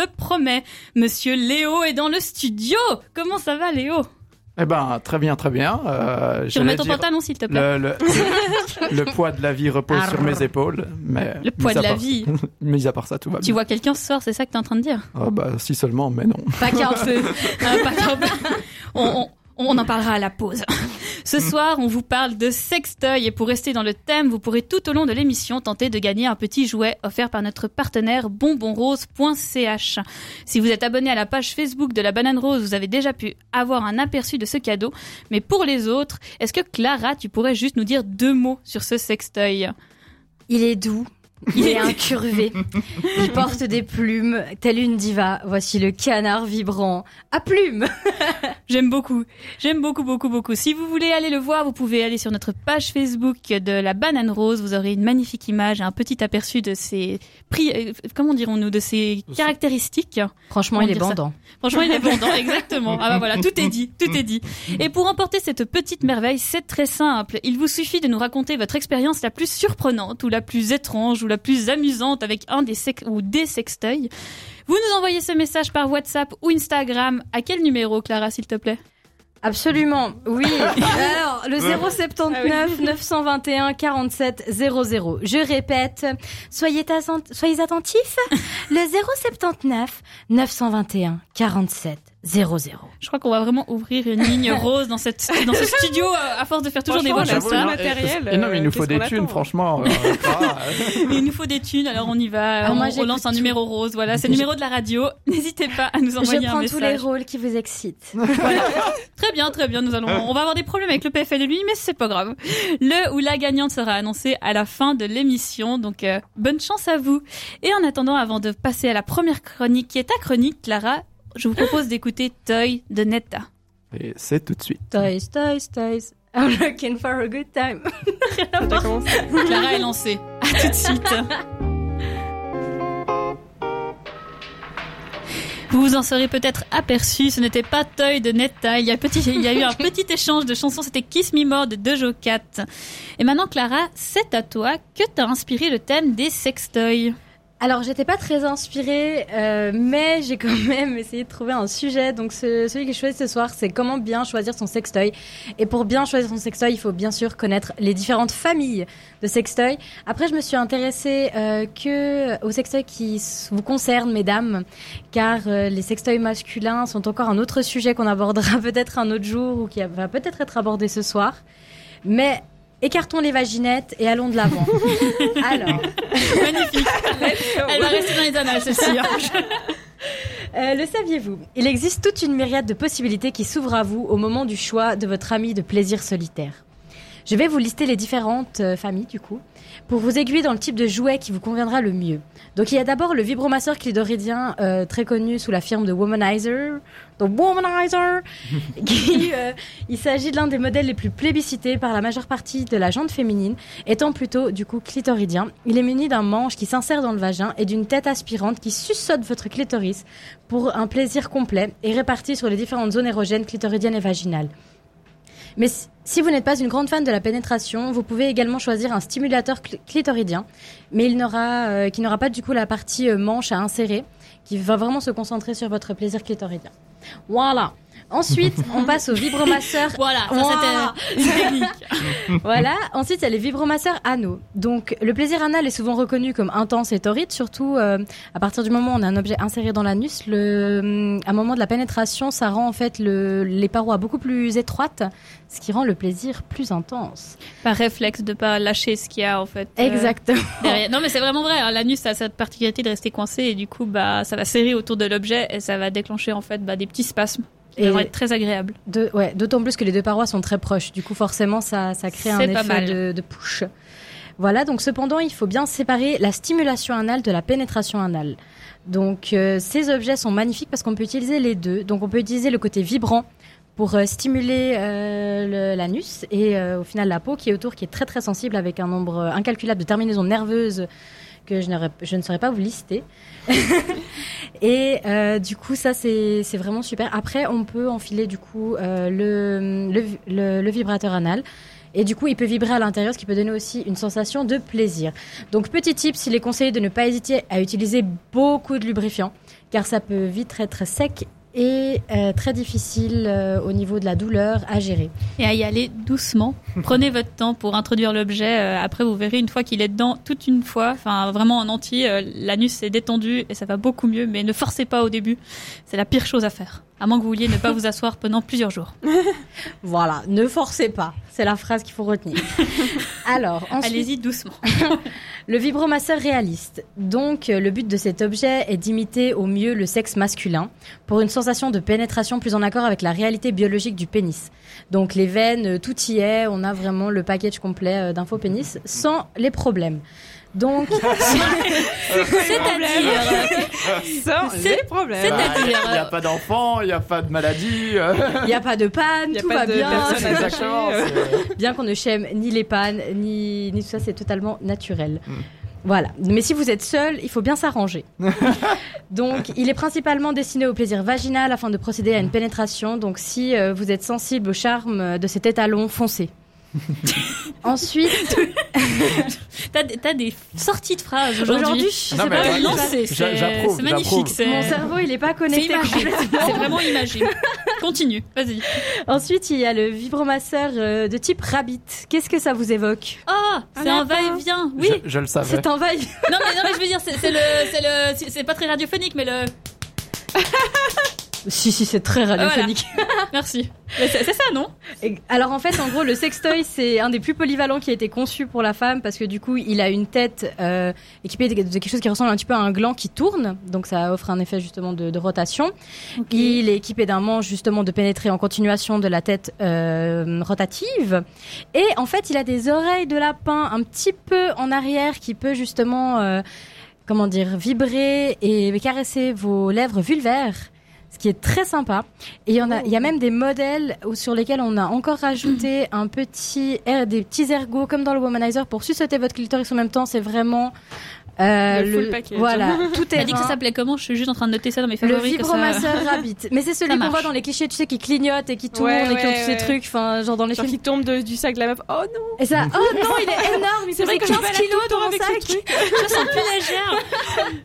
le promet. Monsieur Léo est dans le studio. Comment ça va, Léo? Eh ben, très bien, très bien. Euh, Tu remets ton dire, pantalon, s'il te plaît. le, le, le poids de la vie repose sur mes épaules, mais Le poids de la part- vie. mis à part ça, tout va Tu bien. vois quelqu'un ce soir, c'est ça que t'es en train de dire? Ah bah, si seulement, mais non. Pas qu'un feu. Ah, pas qu'un feu. on, on- on en parlera à la pause. Ce soir, on vous parle de sextoy et pour rester dans le thème, vous pourrez tout au long de l'émission tenter de gagner un petit jouet offert par notre partenaire bonbonrose.ch. Si vous êtes abonné à la page Facebook de la Banane Rose, vous avez déjà pu avoir un aperçu de ce cadeau. Mais pour les autres, est-ce que Clara, tu pourrais juste nous dire deux mots sur ce sextoy? Il est doux. Il est incurvé. Il porte des plumes, telle une diva. Voici le canard vibrant à plumes. J'aime beaucoup. J'aime beaucoup, beaucoup, beaucoup. Si vous voulez aller le voir, vous pouvez aller sur notre page Facebook de la banane rose. Vous aurez une magnifique image et un petit aperçu de ses prix, euh, comment dirons-nous, de ses caractéristiques. Franchement, Comment il est bandant. Franchement, il est bandant, exactement. Ah bah voilà, tout est dit, tout est dit. Et pour emporter cette petite merveille, c'est très simple. Il vous suffit de nous raconter votre expérience la plus surprenante ou la plus étrange ou la plus amusante avec un des sex ou des sextoys. Vous nous envoyez ce message par WhatsApp ou Instagram. À quel numéro, Clara, s'il te plaît Absolument, oui. Alors, le 079 Ah 921 47 00. Je répète, soyez, soyez attentifs. Le 079 921 47 00. Je crois qu'on va vraiment ouvrir une ligne rose dans, cette, dans ce studio euh, à force de faire toujours des voix comme ça. matériel, Et non, mais il nous euh, faut des thunes, attend franchement. euh, euh, Mais il nous faut des thunes, alors on y va. On, moi, on j'écoute lance un tout. numéro rose. Voilà, c'est le numéro de la radio. N'hésitez pas à nous envoyer Je un prends message. tous les rôles qui vous excitent. Très bien, très bien. Nous allons, on va avoir des problèmes avec le PFL et lui, mais c'est pas grave. Le ou la gagnante sera annoncé à la fin de l'émission. Donc, euh, bonne chance à vous. Et en attendant, avant de passer à la première chronique, qui est ta chronique, Clara, je vous propose d'écouter Toy de Netta. Et c'est tout de suite. Toys, toys, toys. I'm looking for a good time. Clara est lancée. À tout de suite. Vous vous en serez peut-être aperçu, ce n'était pas Toy de Netta. Il y, a petit, il y a eu un petit échange de chansons, c'était Kiss Me More de Dojo Cat. Et maintenant, Clara, c'est à toi que t'as inspiré le thème des sextoys. Alors, j'étais pas très inspirée, euh, mais j'ai quand même essayé de trouver un sujet. Donc, ce- celui que je choisi ce soir, c'est comment bien choisir son sextoy. Et pour bien choisir son sextoy, il faut bien sûr connaître les différentes familles de sextoy. Après, je me suis intéressée euh, que aux sextoys qui vous concernent, mesdames, car euh, les sextoys masculins sont encore un autre sujet qu'on abordera peut-être un autre jour ou qui va peut-être être abordé ce soir. Mais écartons les vaginettes et allons de l'avant. Alors. Magnifique. Elle va rester dans les annales, celle-ci. hein. Euh, le saviez-vous? Il existe toute une myriade de possibilités qui s'ouvrent à vous au moment du choix de votre ami de plaisir solitaire. Je vais vous lister les différentes euh, familles du coup pour vous aiguiller dans le type de jouet qui vous conviendra le mieux. Donc il y a d'abord le vibromasseur clitoridien euh, très connu sous la firme de Womanizer, The Womanizer, qui euh, il s'agit de l'un des modèles les plus plébiscités par la majeure partie de la jante féminine, étant plutôt du coup clitoridien. Il est muni d'un manche qui s'insère dans le vagin et d'une tête aspirante qui suçote votre clitoris pour un plaisir complet et réparti sur les différentes zones érogènes clitoridiennes et vaginales. Mais si- vous n'êtes pas une grande fan de la pénétration, vous pouvez également choisir un stimulateur cl- clitoridien, mais il n'aura, euh, qui n'aura pas du coup la partie euh, manche à insérer, qui va vraiment se concentrer sur votre plaisir clitoridien. Voilà. Ensuite, on passe au vibromasseur Voilà, ça c'était une technique. voilà. Ensuite, il y a les vibromasseurs anneaux. Donc, le plaisir anal est souvent reconnu comme intense et torride, surtout euh, à partir du moment où on a un objet inséré dans l'anus. Le, hum, à un moment de la pénétration, ça rend en fait le, les parois beaucoup plus étroites, ce qui rend le plaisir plus intense. Par réflexe de pas lâcher ce qu'il y a en fait. euh, Exactement. derrière. Non mais c'est vraiment vrai. hein. L'anus a cette particularité de rester coincé et du coup bah ça va serrer autour de l'objet et ça va déclencher en fait bah, des petits spasmes. Et- Et va être très agréable. De- ouais, d'autant plus que les deux parois sont très proches. Du coup, forcément, ça, ça crée un effet mal. de, de push. Voilà, donc cependant, il faut bien séparer la stimulation anale de la pénétration anale. Donc, euh, ces objets sont magnifiques parce qu'on peut utiliser les deux. Donc, on peut utiliser le côté vibrant pour euh, stimuler euh, l'anus et au final la peau qui est autour, qui est très très sensible avec un nombre incalculable de terminaisons nerveuses que je, ne saurais pas vous lister. et euh, du coup, ça c'est vraiment super. Après, on peut enfiler du coup euh, le, le, le- le vibrateur anal. Et du coup, il peut vibrer à l'intérieur, ce qui peut donner aussi une sensation de plaisir. Donc, petit tip, s'il est conseillé de ne pas hésiter à utiliser beaucoup de lubrifiant, car ça peut vite être sec et euh, très difficile euh, au niveau de la douleur à gérer. Et à y aller doucement. Prenez votre temps pour introduire l'objet. euh, après, vous verrez une fois qu'il est dedans, toute une fois, enfin vraiment en entier, l'anus est détendu et ça va beaucoup mieux. Mais ne forcez pas au début. C'est la pire chose à faire. À moins que vous vouliez ne pas vous asseoir pendant plusieurs jours. Voilà, ne forcez pas. C'est la phrase qu'il faut retenir. Alors, ensuite, Allez-y doucement. le vibromasseur réaliste. Donc, euh, le but de cet objet est d'imiter au mieux le sexe masculin pour une sensation de pénétration plus en accord avec la réalité biologique du pénis. Donc, les veines, euh, tout y est. On a vraiment le package complet euh, d'info pénis sans les problèmes. Donc, C'est-à-dire, C'est- les problèmes. c'est-à-dire, Il n'y a pas d'enfant, il n'y a pas de maladie. il n'y a pas de panne, Y a tout pas va de bien. Bien qu'on ne chème ni les pannes, ni, ni tout ça, c'est totalement naturel. Mm. Voilà. Mais si vous êtes seul, il faut bien s'arranger. Donc, il est principalement destiné au plaisir vaginal afin de procéder à une pénétration. Donc, si euh, vous êtes sensible au charme de cet étalon, foncez. Ensuite, t'as, t'as des sorties de phrases aujourd'hui. aujourd'hui, je Non, sais mais pas, ouais, je- lancé, j'a- c'est, j'approuve, c'est magnifique. j'approuve. C'est, mon cerveau, il n'est pas c'est connecté. imagé. C'est vraiment imagé. Continue, vas-y. Ensuite, il y a le vibromasseur euh, de type Rabbit. Qu'est-ce que ça vous évoque? Ah, c'est un lapin. va-et-vient. Oui. Je, je le savais. C'est un vaille. Non mais non mais je veux dire c'est, c'est le c'est le c'est- c'est pas très radiophonique mais le Si, si, c'est très radiophonique. merci. C'est, ça non Et- Alors en fait, en gros, le sextoy, c'est un des plus polyvalents qui a été conçu pour la femme parce que du coup, il a une tête euh, équipée de, de quelque chose qui ressemble un petit peu à un gland qui tourne, donc ça offre un effet justement de, de rotation. Il est équipé d'un manche justement de pénétrer en continuation de la tête euh, rotative. Et en fait, il a des oreilles de lapin un petit peu en arrière qui peut justement, euh, comment dire, vibrer et caresser vos lèvres vulvaires. Ce qui est très sympa. Et il y en a, il y a même des modèles où- sur lesquels on a encore rajouté un petit, er- des petits ergots comme dans le womanizer pour sucer votre clitoris en même temps. C'est vraiment euh, Le full package. Voilà, tout est dit que ça s'appelait comment Je suis juste en train de noter ça dans mes le favoris. que ça- vibromasseur Rabbit. Mais c'est celui qu'on voit dans les clichés, tu sais, qui clignote et qui tourne Ouais, et qui ont ouais, tous ces trucs, enfin, genre dans les Genre films. qui tombe de- du sac de la meuf. Oh non Et ça, oh non, il est énorme, il C'est fait vrai que 15 je balade kilos le dans mon sac. Je me sens plus légère.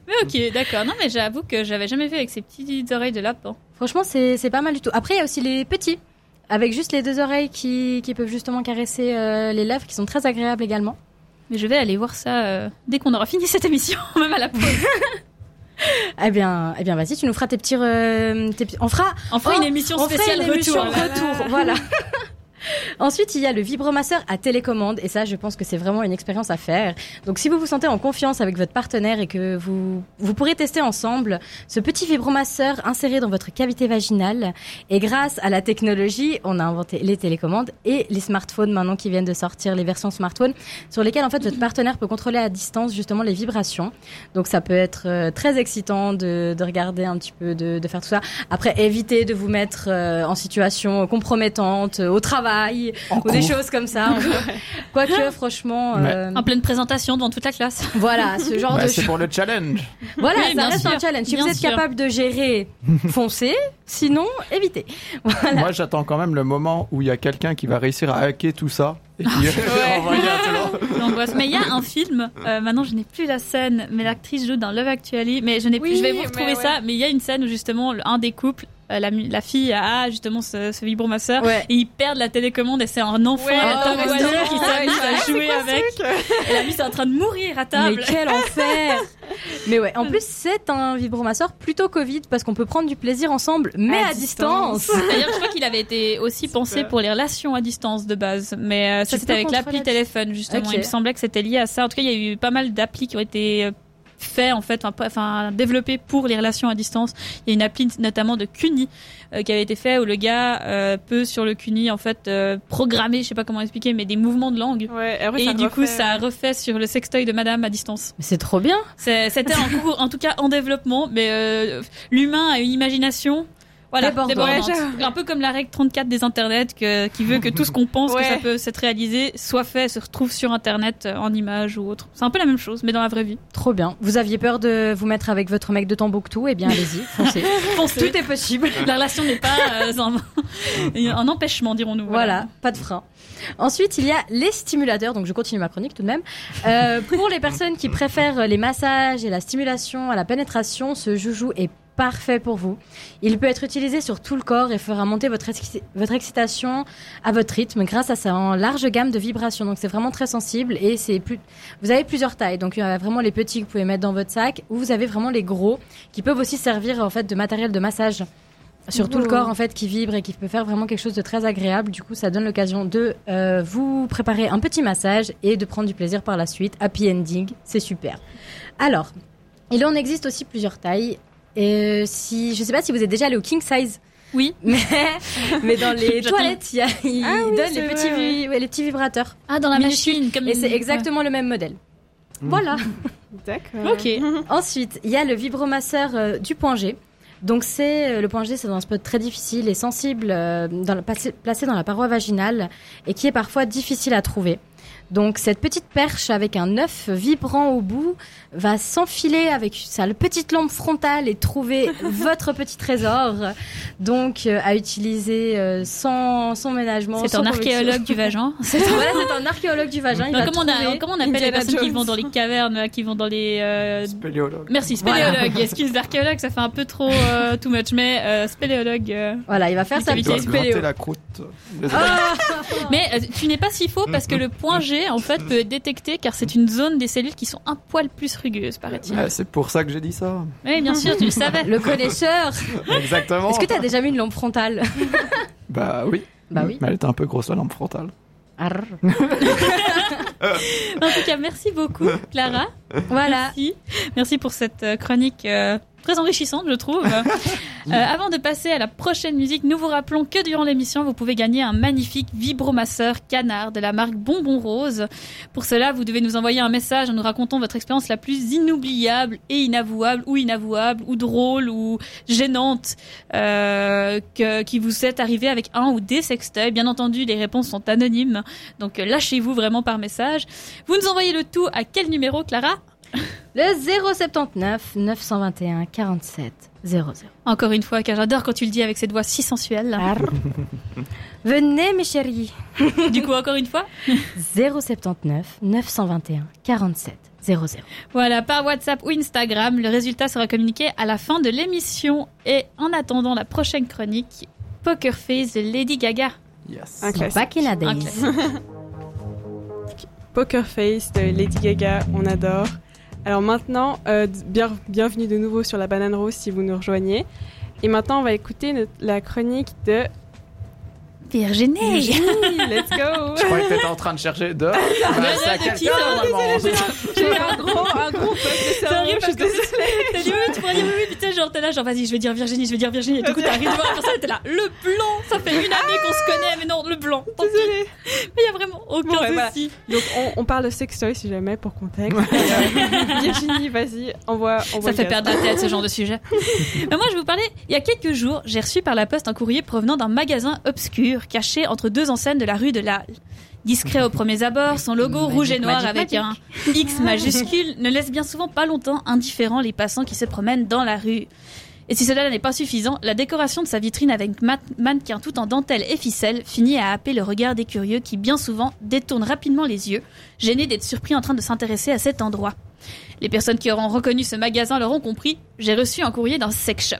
mais ok d'accord. Non mais j'avoue que j'avais jamais vu avec ces petites oreilles de lapin. Franchement, c'est c'est pas mal du tout. Après, il y a aussi les petits, avec juste les deux oreilles qui, qui peuvent justement caresser euh, les lèvres, qui sont très agréables également. Mais je vais aller voir ça euh, dès qu'on aura fini cette émission, même à la pause. Eh bien, eh bien, vas-y, tu nous feras tes petits, euh, tes petits- on fera, On fera Oh, une émission on fera spéciale une émission retour, voilà. Ensuite, il y a le vibromasseur à télécommande et ça, je pense que c'est vraiment une expérience à faire. Donc, si vous vous sentez en confiance avec votre partenaire et que vous vous pourrez tester ensemble ce petit vibromasseur inséré dans votre cavité vaginale. Et grâce à la technologie, on a inventé les télécommandes et les smartphones maintenant qui viennent de sortir, les versions smartphones sur lesquelles en fait votre partenaire peut contrôler à distance justement les vibrations. Donc, ça peut être euh, très excitant de, de regarder un petit peu, de, de faire tout ça. Après, évitez de vous mettre euh, en situation compromettante au travail En ou des choses comme ça. Quoique, franchement, euh, En pleine présentation devant toute la classe. voilà, ce genre Bah, de c'est pour le challenge. Voilà, Oui, ça reste sûr. un challenge. Si Bien vous êtes sûr. capable de gérer, foncez. Sinon, évitez. Moi, j'attends quand même le moment où il y a quelqu'un qui va réussir à hacker tout ça et qui. Mais il y a un film, euh, maintenant je n'ai plus la scène, mais l'actrice joue dans Love Actually, mais je n'ai plus, Oui, je vais vous mais retrouver ouais. ça, mais il y a une scène où justement un des couples, la, mu- la fille a justement ce, ce vibromasseur, Ouais. et ils perdent la télécommande et c'est un enfant Ouais, à la oh, qui s'amuse à jouer avec. Et la fille est en train de mourir à Mais table. quel enfer Mais ouais, en plus, c'est un vibromasseur plutôt Covid parce qu'on peut prendre du plaisir ensemble, mais à, À distance. distance. D'ailleurs, je crois qu'il avait été aussi pensé Super. pour les relations à distance de base, mais euh, ça c'était avec l'appli téléphone justement. Il me semblait que c'était lié à ça. En tout cas, il y a eu pas mal d'applis qui ont été faits en fait, enfin, développés pour les relations à distance. Il y a une appli notamment de Cuni euh, qui avait été fait où le gars euh, peut sur le Cuni en fait euh, programmer, je sais pas comment expliquer, mais des mouvements de langue. Ouais, et, du coup, ça refait sur le sextoy de Madame à distance. Mais c'est trop bien. C'était en tout cas en développement, mais euh, l'humain a une imagination. Voilà, Débordante. débordante. Ouais, un peu comme la règle 34 des internets que, qui veut que tout ce qu'on pense que ça peut s'être réalisé soit fait, se retrouve sur internet euh, en images ou autre. C'est un peu la même chose, mais dans la vraie vie. Trop bien. Vous aviez peur de vous mettre avec votre mec de Tombouctou? Eh bien, allez-y, foncez. Tout est possible. La relation n'est pas euh, un, un empêchement, dirons-nous. Voilà, pas de frein. Ensuite, il y a les stimulateurs, donc je continue ma chronique tout de même. Euh, pour les personnes qui préfèrent les massages et la stimulation à la pénétration, ce joujou est parfait pour vous. Il peut être utilisé sur tout le corps et fera monter votre, votre excitation à votre rythme grâce à sa large gamme de vibrations. Donc c'est vraiment très sensible et c'est plus. Vous avez plusieurs tailles. Donc il y a vraiment les petits que vous pouvez mettre dans votre sac ou vous avez vraiment les gros qui peuvent aussi servir en fait de matériel de massage sur tout le corps en fait qui vibre et qui peut faire vraiment quelque chose de très agréable. Du coup, ça donne l'occasion de euh, vous préparer un petit massage et de prendre du plaisir par la suite. Happy ending, c'est super. Alors, il en existe aussi plusieurs tailles. Et euh, si je sais pas si vous êtes déjà allé au king size. Oui. Mais, mais dans les toilettes, il, y a, il Ah oui, donne les vrai, petits, ouais. vi- ouais, les petits vibrateurs. Ah, dans la machine, comme Et c'est exactement le même modèle. Voilà. D'accord. Ok. Ensuite, il y a le vibromasseur euh, du point G. Donc c'est euh, le point G, c'est un spot très difficile et sensible, euh, dans la- placé, placé dans la paroi vaginale et qui est parfois difficile à trouver. Donc cette petite perche avec un œuf vibrant au bout va s'enfiler avec sa petite lampe frontale et trouver votre petit trésor. Donc euh, à utiliser euh, sans, sans ménagement. C'est un archéologue du vagin. C'est voilà, c'est un archéologue du vagin. Il Non, va comment, on a- trouver- comment on appelle les personnes qui vont dans les cavernes, qui vont dans les... euh, Spéléologue. Merci, spéléologue. Excuse d'archéologue, ça fait un peu trop euh, too much, mais euh, spéléologue. euh. Voilà, il va faire sa Il petite Spéléo. gratter spéléo. la croûte. Ah Mais euh, tu n'es pas si faux parce que le point G, en fait, peut être détecté car c'est une zone des cellules qui sont un poil plus rugueuses, paraît-il. Ouais, c'est pour ça que j'ai dit ça. Oui, bien sûr, tu le savais. Le connaisseur. Exactement. Est-ce que tu as déjà mis une lampe frontale? Bah oui. Bah oui. Mais elle était un peu grosse la lampe frontale. Arr. En tout cas, merci beaucoup, Clara. Voilà. Merci. Merci pour cette euh, chronique euh, très enrichissante, je trouve. Euh, avant de passer à la prochaine musique, nous vous rappelons que durant l'émission, vous pouvez gagner un magnifique vibromasseur canard de la marque Bonbon Rose. Pour cela, vous devez nous envoyer un message en nous racontant votre expérience la plus inoubliable et inavouable, ou inavouable, ou drôle, ou gênante, euh, que, qui vous est arrivé avec un ou des sextoys. Bien entendu, les réponses sont anonymes, donc euh, lâchez-vous vraiment par message. Vous nous envoyez le tout à quel numéro, Clara? Le 079 921 47 00. Encore une fois, car j'adore quand tu le dis avec cette voix si sensuelle. Venez mes chéris. Du coup, encore une fois, 079 921 47 00. voilà, par WhatsApp ou Instagram, le résultat sera communiqué à la fin de l'émission. Et en attendant la prochaine chronique, Poker Face de Lady Gaga. Yes. Un classique. Back in a. Poker Face de Lady Gaga, on adore. Alors maintenant, euh, bien- bienvenue de nouveau sur la banane rose si vous nous rejoignez. Et maintenant, on va écouter la chronique de Virginie Virginie. Let's go. Je croyais que t'étais en train de chercher de. Bah, ça maman J'ai un gros, un gros C'est horrible je parce suis que désolée. t'as dit oui, tu pourrais dire oui, oui, putain, genre t'es là, genre vas-y, je vais dire Virginie, je vais dire Virginie, et du coup t'arrives devant la personne, t'es là, le blanc, ça fait une année qu'on se connaît, mais non, le blanc. Désolée. Mais y a vraiment aucun voilà. souci. Donc on, on parle de sextoy si jamais pour contexte. Virginie, vas-y, envoie, envoie Ça fait perdre la tête ce genre de sujet. Mais moi, je vais vous parler. Il y a quelques jours, j'ai reçu par la poste un courrier provenant d'un magasin obscur caché entre deux enseignes de la rue de l'Halle. Discret aux premiers abords, son logo rouge et noir avec un X majuscule ne laisse bien souvent pas longtemps indifférents les passants qui se promènent dans la rue. Et si cela n'est pas suffisant, la décoration de sa vitrine avec mat- mannequin tout en dentelle et ficelle finit à happer le regard des curieux qui bien souvent détournent rapidement les yeux, gênés d'être surpris en train de s'intéresser à cet endroit. Les personnes qui auront reconnu ce magasin l'auront compris, j'ai reçu un courrier d'un sex shop.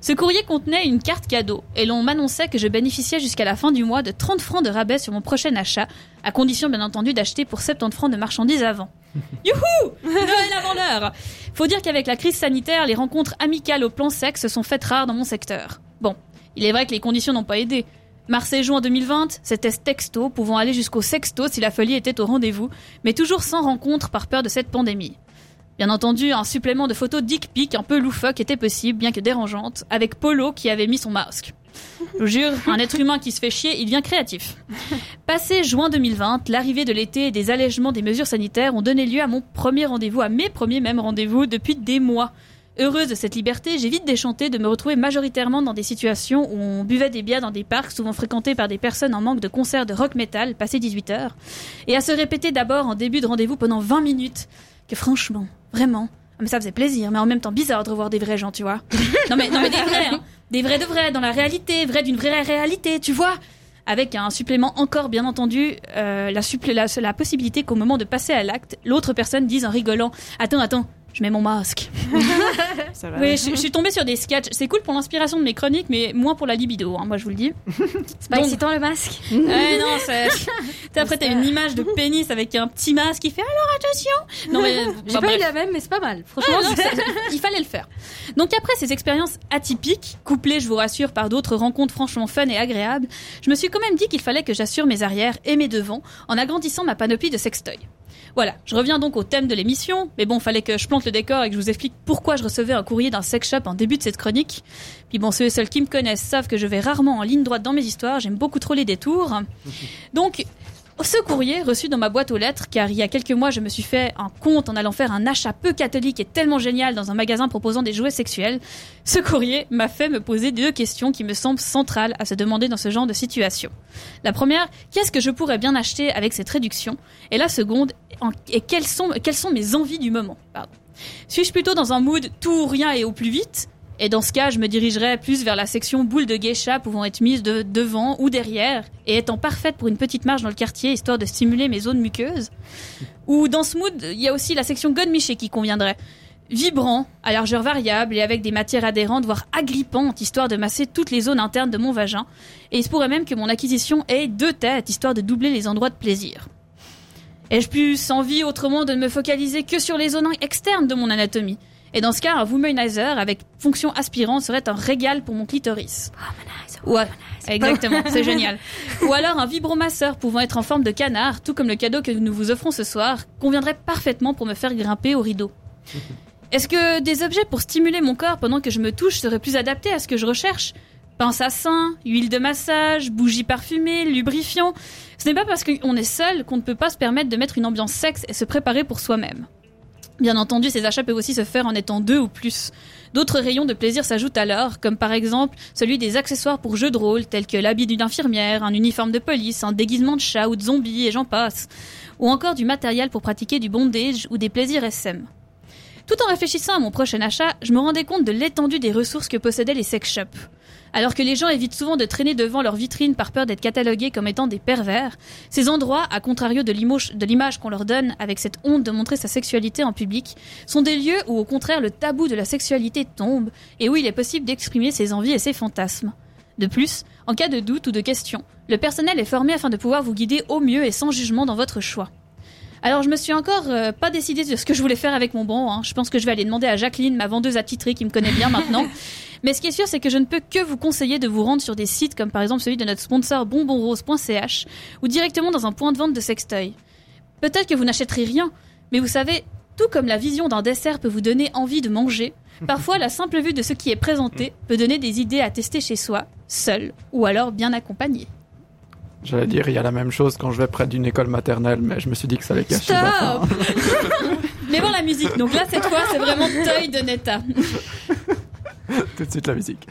Ce courrier contenait une carte cadeau et l'on m'annonçait que je bénéficiais jusqu'à la fin du mois de 30 francs de rabais sur mon prochain achat, à condition bien entendu d'acheter pour 70 francs de marchandises avant. Youhou Noël avant l'heure Faut dire qu'avec la crise sanitaire, les rencontres amicales au plan sexe se sont faites rares dans mon secteur. Bon, il est vrai que les conditions n'ont pas aidé. Mars et juin 2020, c'était texto, pouvant aller jusqu'au sexto si la folie était au rendez-vous, mais toujours sans rencontre par peur de cette pandémie. Bien entendu, un supplément de photos dick pic un peu loufoque était possible, bien que dérangeante, avec Polo qui avait mis son masque. Je jure, un être humain qui se fait chier, il devient créatif. Passé juin 2020, l'arrivée de l'été et des allègements des mesures sanitaires ont donné lieu à mon premier rendez-vous, à mes premiers mêmes rendez-vous depuis des mois. Heureuse de cette liberté, j'ai vite déchanté de me retrouver majoritairement dans des situations où on buvait des bières dans des parcs souvent fréquentés par des personnes en manque de concerts de rock metal passé 18 heures, et à se répéter d'abord en début de rendez-vous pendant 20 minutes que franchement, vraiment, ah, mais ça faisait plaisir, mais en même temps bizarre de revoir des vrais gens, tu vois. Non mais, non mais des vrais, hein. des vrais de vrais, dans la réalité, vrais d'une vraie réalité, tu vois. Avec un supplément encore, bien entendu, euh, la, supplé- la, la possibilité qu'au moment de passer à l'acte, l'autre personne dise en rigolant Attends, attends, je mets mon masque. Ça va. Oui, je, je suis tombée sur des sketchs. C'est cool pour l'inspiration de mes chroniques, mais moins pour la libido, hein, moi je vous le dis. C'est pas Donc- excitant le masque Ouais, non, c'est. Après, t'as une image de pénis avec un petit masque qui fait alors attention Non, mais. J'ai pas bref. eu la même, mais c'est pas mal. Franchement, non, c'est- c'est- il fallait le faire. Donc après ces expériences atypiques, couplées, je vous rassure, par d'autres rencontres franchement fun et agréables, je me suis quand même dit qu'il fallait que j'assure mes arrières et mes devants en agrandissant ma panoplie de sextoys. Voilà, je reviens donc au thème de l'émission, mais bon, fallait que je plante le décor et que je vous explique pourquoi je recevais un courrier d'un sex shop en début de cette chronique. Puis bon, ceux et seuls qui me connaissent savent que je vais rarement en ligne droite dans mes histoires, j'aime beaucoup trop les détours. Donc, ce courrier reçu dans ma boîte aux lettres, car il y a quelques mois je me suis fait un compte en allant faire un achat peu catholique et tellement génial dans un magasin proposant des jouets sexuels, ce courrier m'a fait me poser deux questions qui me semblent centrales à se demander dans ce genre de situation. La première, qu'est-ce que je pourrais bien acheter avec cette réduction? Et la seconde, et quelles sont, quelles sont mes envies du moment? Pardon. Suis-je plutôt dans un mood tout ou rien et au plus vite? Et dans ce cas, je me dirigerais plus vers la section boule de geisha pouvant être mise de devant ou derrière et étant parfaite pour une petite marche dans le quartier histoire de stimuler mes zones muqueuses. Ou dans ce mood, il y a aussi la section godmiché qui conviendrait. Vibrant, à largeur variable et avec des matières adhérentes, voire agrippantes, histoire de masser toutes les zones internes de mon vagin. Et il se pourrait même que mon acquisition ait deux têtes, histoire de doubler les endroits de plaisir. Ai-je plus envie autrement de ne me focaliser que sur les zones externes de mon anatomie? Et dans ce cas, un womanizer avec fonction aspirante serait un régal pour mon clitoris. Ouais, exactement, c'est génial. Ou alors un vibromasseur pouvant être en forme de canard, tout comme le cadeau que nous vous offrons ce soir, conviendrait parfaitement pour me faire grimper au rideau. Est-ce que des objets pour stimuler mon corps pendant que je me touche seraient plus adaptés à ce que je recherche? Pince à sein, huile de massage, bougie parfumée, lubrifiant. Ce n'est pas parce qu'on est seul qu'on ne peut pas se permettre de mettre une ambiance sexe et se préparer pour soi-même. Bien entendu, ces achats peuvent aussi se faire en étant deux ou plus. D'autres rayons de plaisir s'ajoutent alors, comme par exemple celui des accessoires pour jeux de rôle, tels que l'habit d'une infirmière, un uniforme de police, un déguisement de chat ou de zombie, et j'en passe. Ou encore du matériel pour pratiquer du bondage ou des plaisirs SM. Tout en réfléchissant à mon prochain achat, je me rendais compte de l'étendue des ressources que possédaient les sex shops. Alors que les gens évitent souvent de traîner devant leur vitrine par peur d'être catalogués comme étant des pervers, ces endroits, à contrario de l'image de qu'on leur donne avec cette honte de montrer sa sexualité en public, sont des lieux où au contraire le tabou de la sexualité tombe et où il est possible d'exprimer ses envies et ses fantasmes. De plus, en cas de doute ou de question, le personnel est formé afin de pouvoir vous guider au mieux et sans jugement dans votre choix. Alors je me suis encore euh, pas décidée sur ce que je voulais faire avec mon bon. hein. Je pense que je vais aller demander à Jacqueline, ma vendeuse attitrée qui me connaît bien maintenant. Mais ce qui est sûr, c'est que je ne peux que vous conseiller de vous rendre sur des sites comme par exemple celui de notre sponsor bonbonrose.ch ou directement dans un point de vente de sextoy. Peut-être que vous n'achèterez rien, mais vous savez, tout comme la vision d'un dessert peut vous donner envie de manger, parfois la simple vue de ce qui est présenté peut donner des idées à tester chez soi, seul ou alors bien accompagné. J'allais dire, il y a la même chose quand je vais près d'une école maternelle, mais je me suis dit que ça allait cacher. Stop Mais bon, la musique. Donc là, cette fois, c'est vraiment Toy de Netta. Tout de suite la musique.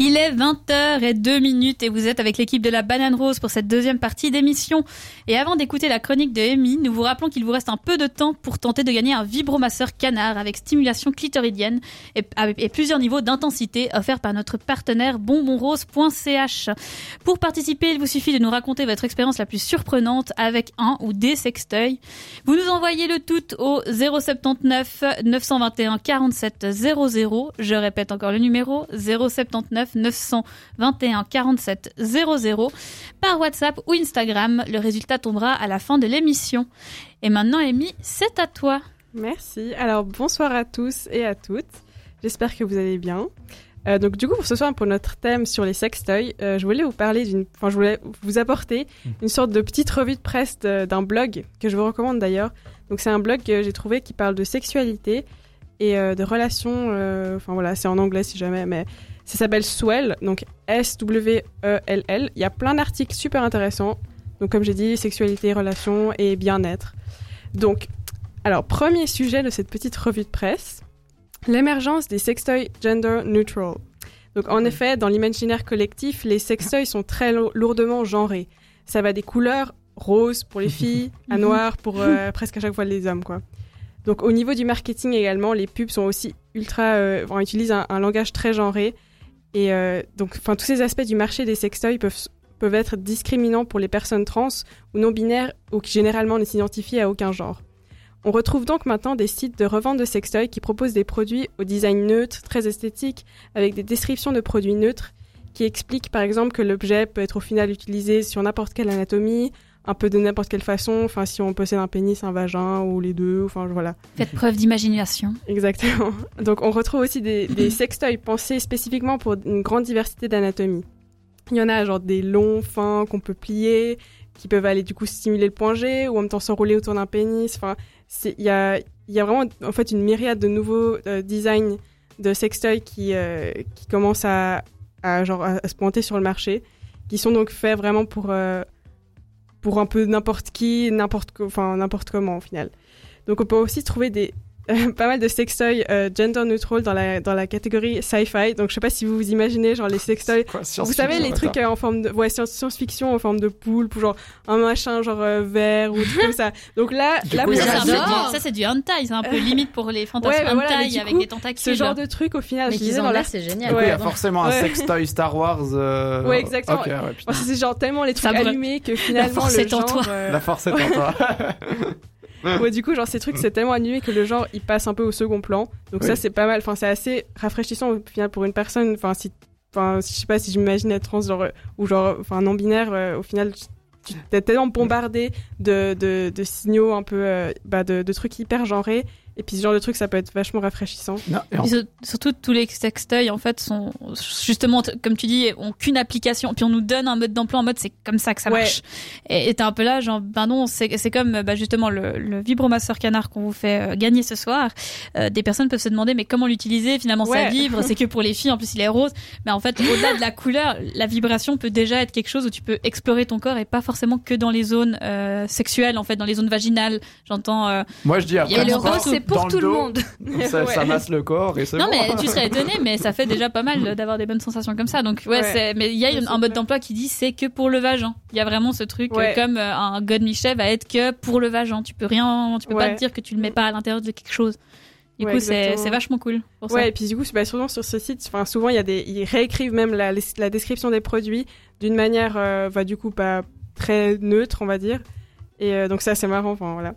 Il est 20h02 minutes et vous êtes avec l'équipe de la Banane Rose pour cette deuxième partie d'émission. Et avant d'écouter la chronique de Amy, nous vous rappelons qu'il vous reste un peu de temps pour tenter de gagner un vibromasseur canard avec stimulation clitoridienne et, et plusieurs niveaux d'intensité offert par notre partenaire bonbonrose.ch. Pour participer, il vous suffit de nous raconter votre expérience la plus surprenante avec un ou des sextoys. Vous nous envoyez le tout au 079 921 47 00. Je répète encore le numéro 079 921 47 00 par WhatsApp ou Instagram. Le résultat tombera à la fin de l'émission. Et maintenant, Amy, c'est à toi. Merci. Alors bonsoir à tous et à toutes. J'espère que vous allez bien. Euh, donc du coup pour ce soir pour notre thème sur les sextoys, euh, je voulais vous parler d'une, enfin je voulais vous apporter une sorte de petite revue de presse d'un blog que je vous recommande d'ailleurs. Donc c'est un blog que j'ai trouvé qui parle de sexualité et euh, de relations. euh, Enfin voilà, c'est en anglais si jamais, mais ça s'appelle Swell, donc S-W-E-L-L. Il y a plein d'articles super intéressants. Donc comme j'ai dit, sexualité, relations et bien-être. Donc, alors premier sujet de cette petite revue de presse, l'émergence des sextoys gender neutral. Donc en effet, dans l'imaginaire collectif, les sextoys sont très lo- lourdement genrés. Ça va des couleurs rose pour les filles, à noir pour euh, presque à chaque fois les hommes, quoi. Donc au niveau du marketing également, les pubs sont aussi ultra, euh, enfin, utilisent un, un langage très genré. Et euh, donc, enfin, tous ces aspects du marché des sextoys peuvent peuvent être discriminants pour les personnes trans ou non binaires ou qui généralement ne s'identifient à aucun genre. On retrouve donc maintenant des sites de revente de sextoys qui proposent des produits au design neutre, très esthétique, avec des descriptions de produits neutres qui expliquent par exemple que l'objet peut être au final utilisé sur n'importe quelle anatomie, un peu de n'importe quelle façon, enfin si on possède un pénis, un vagin ou les deux, enfin voilà. Faites preuve d'imagination. Exactement. Donc on retrouve aussi des, des sextoys pensés spécifiquement pour une grande diversité d'anatomie. Il y en a genre des longs, fins qu'on peut plier, qui peuvent aller du coup stimuler le point G ou en même temps s'enrouler autour d'un pénis. Enfin, il y a, y a vraiment en fait une myriade de nouveaux euh, designs de sextoys qui, euh, qui commencent à, à, genre, à, se pointer sur le marché, qui sont donc faits vraiment pour, euh, pour un peu n'importe qui, n'importe enfin, n'importe comment au final. Donc on peut aussi trouver des, pas mal de sextoys euh, gender neutral dans la dans la catégorie sci-fi. Donc je sais pas si vous vous imaginez genre les sextoys. Quoi, Vous savez les trucs euh, en forme de ouais science- science-fiction en forme de poule, pour genre un machin genre euh, vert ou tout comme ça. Donc là Du là coup, vous Ça, a c'est un un peu genre- du- ça, c'est du hentai, c'est un peu limite pour les fantasmes Ouais, bah voilà, hentai avec coup, des tentacules. ce genre de truc au final Mais je disais dans la c'est génial. il y a forcément un sextoy Star Wars. euh, Ouais, exactement. Ok, ouais, c'est genre tellement les trucs allumés que finalement force le est en genre toi. La force est en toi. Ouais, du coup, genre, ces trucs, c'est tellement animé que le genre, il passe un peu au second plan. Donc, Oui. ça, c'est pas mal. Enfin, c'est assez rafraîchissant au final pour une personne. Enfin, si, enfin, je sais pas si j'imagine être trans, genre, euh, ou genre, enfin, non binaire, euh, au final, tu t'es tellement bombardé de, de, de signaux un peu, euh, bah, de, de trucs hyper genrés. Et puis, ce genre de truc, ça peut être vachement rafraîchissant. Non, et surtout, tous les sextoys, en fait, sont justement, comme tu dis, ont qu'une application. Puis on nous donne un mode d'emploi en mode c'est comme ça que ça Ouais. marche. Et t'es un peu là, genre, ben non, c'est c'est comme bah, justement le, le vibromasseur canard qu'on vous fait euh, gagner ce soir. Euh, des personnes peuvent se demander, mais comment l'utiliser Finalement, ça Ouais. vibre, c'est que pour les filles, en plus il est rose. Mais en fait, au-delà de la couleur, la vibration peut déjà être quelque chose où tu peux explorer ton corps et pas forcément que dans les zones euh, sexuelles, en fait, dans les zones vaginales. J'entends. euh, Moi, je dis après, Il y a Et le rose, passe dans pour tout le dos, monde. Ça, ça Ouais. masse le corps et c'est Non bon. mais tu serais étonné, mais ça fait déjà pas mal d'avoir des bonnes sensations comme ça. Donc ouais, mais il y a un mode d'emploi qui dit c'est que pour le vagin. Il y a vraiment ce truc Ouais. comme euh, un God Michel va être que pour le vagin. Tu peux rien, tu peux pas te dire que tu le mets pas à l'intérieur de quelque chose. Du Ouais, coup, c'est vachement cool pour Ouais, ça. et puis du coup, c'est bah, souvent sur ce site, enfin souvent il y a des, ils réécrivent même la, la description des produits d'une manière, euh, bah, du coup pas très neutre, on va dire. Et euh, donc ça c'est marrant, enfin voilà.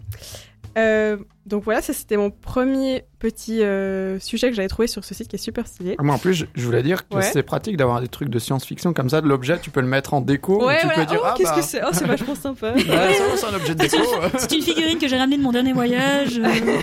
Euh, donc voilà, ça c'était mon premier petit euh, sujet que j'avais trouvé sur ce site qui est super stylé. Moi, en plus, je, je voulais dire que Ouais. c'est pratique d'avoir des trucs de science-fiction comme ça. De l'objet, tu peux le mettre en déco. ouais, tu voilà. peux dire, oh, ah qu'est-ce bah, que c'est? Oh, c'est vachement sympa. ouais, ça, c'est un objet de déco. C'est une figurine que j'ai ramenée de mon dernier voyage. Euh,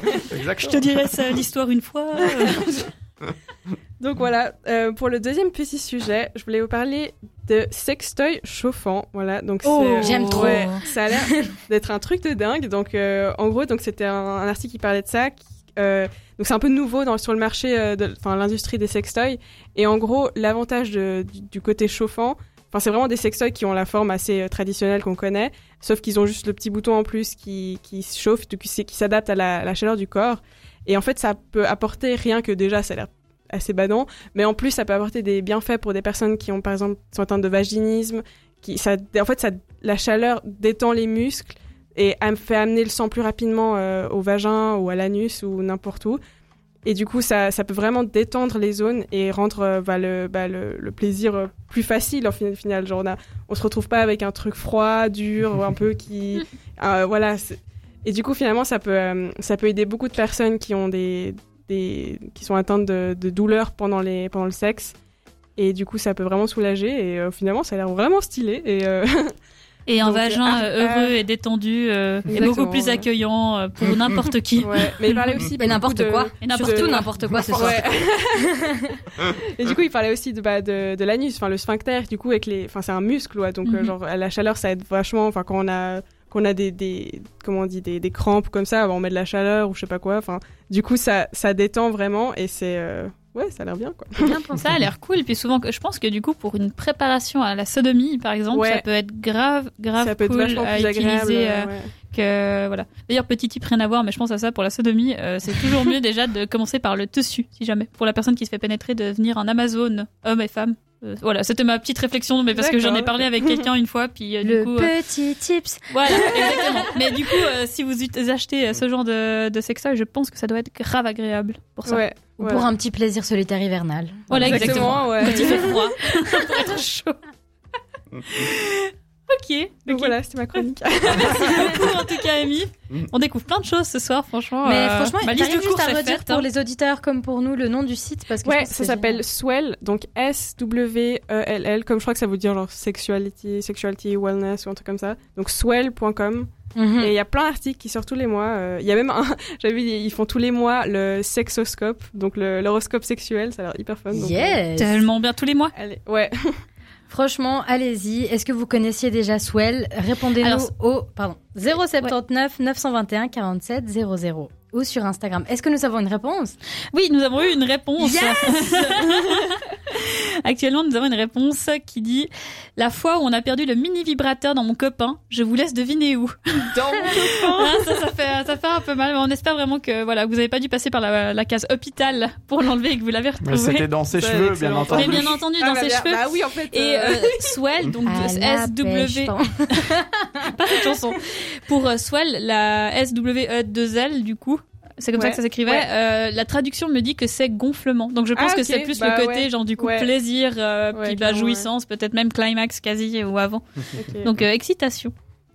je te dirai ça l'histoire une fois. Donc voilà, euh, pour le deuxième petit sujet, je voulais vous parler de sextoy chauffant. Voilà, donc Oh, j'aime trop. Ouais, ça a l'air d'être un truc de dingue. Donc euh, en gros, donc c'était un, un article qui parlait de ça. qui- euh, donc c'est un peu nouveau dans, sur le marché, euh, de, enfin l'industrie des sextoys. Et en gros, l'avantage du, du côté chauffant, enfin c'est vraiment des sextoys qui ont la forme assez euh, traditionnelle qu'on connaît, sauf qu'ils ont juste le petit bouton en plus qui, qui se chauffe, qui, qui s'adapte à la, la chaleur du corps. Et en fait, ça peut apporter rien que déjà, ça a l'air assez badant, mais en plus, ça peut apporter des bienfaits pour des personnes qui ont, par exemple, sont atteintes de vaginisme. Qui, ça, en fait, ça, la chaleur détend les muscles et fait amener le sang plus rapidement euh, au vagin ou à l'anus ou n'importe où. Et du coup, ça, ça peut vraiment détendre les zones et rendre euh, bah, le, bah, le, le plaisir euh, plus facile en fin- final. Genre, on, a, on se retrouve pas avec un truc froid, dur, ou un peu qui. euh, voilà. Et du coup, finalement, ça peut, euh, ça peut aider beaucoup de personnes qui ont des, des qui sont atteintes de, de douleurs pendant, les, pendant le sexe. Et du coup, ça peut vraiment soulager. Et euh, finalement, ça a l'air vraiment stylé. Et euh, Et un Donc, vagin euh, heureux et détendu euh, et Exactement, beaucoup plus ouais. accueillant euh, pour n'importe qui. ouais. Mais il parlait aussi. N'importe de- quoi. Et n'importe Surtout de- n'importe quoi ce soir. Ouais. et du coup, il parlait aussi de, bah, de, de l'anus, enfin le sphincter, du coup, avec les, enfin c'est un muscle, ouais, donc euh, Mhm. genre à la chaleur, ça aide vachement. Enfin quand on a, qu'on a des, des, comment on dit, des, des crampes comme ça, on met de la chaleur ou je sais pas quoi. Enfin, du coup, ça, ça détend vraiment et c'est, euh, ouais, ça a l'air bien quoi. Bien pensé. Ça a l'air cool. Puis souvent, que- je pense que du coup, pour une préparation à la sodomie, par exemple, Ouais. ça peut être grave, grave ça peut être cool vachement à plus agréable. utiliser. euh, ouais. que voilà. D'ailleurs, petit type rien à voir, mais je pense à ça pour la sodomie. euh, c'est toujours mieux déjà de commencer par le dessus, si jamais. Pour la personne qui se fait pénétrer, de venir en Amazon, homme et femme. Euh, voilà, c'était ma petite réflexion, mais parce que j'en ai parlé avec quelqu'un une fois, puis euh, du coup. euh, petit tips. Voilà, exactement. Mais du coup, euh, si vous achetez ce genre de, de sextoy, je pense que ça doit être grave agréable pour ça. Ouais. Ou ouais. pour un petit plaisir solitaire hivernal. Voilà, exactement. Exactement, ouais. Quand il fait froid, pour être chaud. Ok. Donc voilà, c'était ma chronique. Merci beaucoup en tout cas, Amy. Mm. On découvre plein de choses ce soir, franchement. Mais euh, franchement, ma liste de courses à redire faite. pour hein. les auditeurs comme pour nous le nom du site parce que Ouais, ça s'appelle Swell, donc S-W-E-L-L, comme je crois que ça veut dire genre sexuality, sexuality, wellness ou un truc comme ça. Donc swell.com. Mhm. Et il y a plein d'articles qui sortent tous les mois. euh, Il y a même un, j'avais vu, ils font tous les mois le sexoscope, donc l'horoscope sexuel, ça a l'air hyper fun. donc, euh, Yes. Tellement bien tous les mois. allez, ouais. Franchement, allez-y. Est-ce que vous connaissiez déjà Swell? Répondez-nous au pardon 079 921 47 00 ou sur Instagram. Est-ce que nous avons une réponse? Oui, nous avons eu une réponse. Yes Actuellement, nous avons une réponse qui dit La fois où on a perdu le mini vibrateur dans mon copain, je vous laisse deviner où. Ah, ça, ça fait, ça fait un peu mal, mais on espère vraiment que voilà, vous n'avez pas dû passer par la, la case hôpital pour l'enlever et que vous l'avez Mais retrouvé. c'était dans ses cheveux, bien entendu. Mais bien entendu, dans Ah, ses bah, cheveux. Bah oui, en fait. Et euh, euh, Swell, donc SW, pas cette chanson. Pour euh, Swell, la SWE2L, du coup, c'est comme ça que ça s'écrivait. Ouais. euh, la traduction me dit que c'est gonflement. Donc je pense Ah, que c'est plus Bah, le côté ouais. genre du coup Ouais. plaisir, euh, Ouais, puis bah, jouissance, peut-être même climax quasi ou avant. Donc euh, excitation.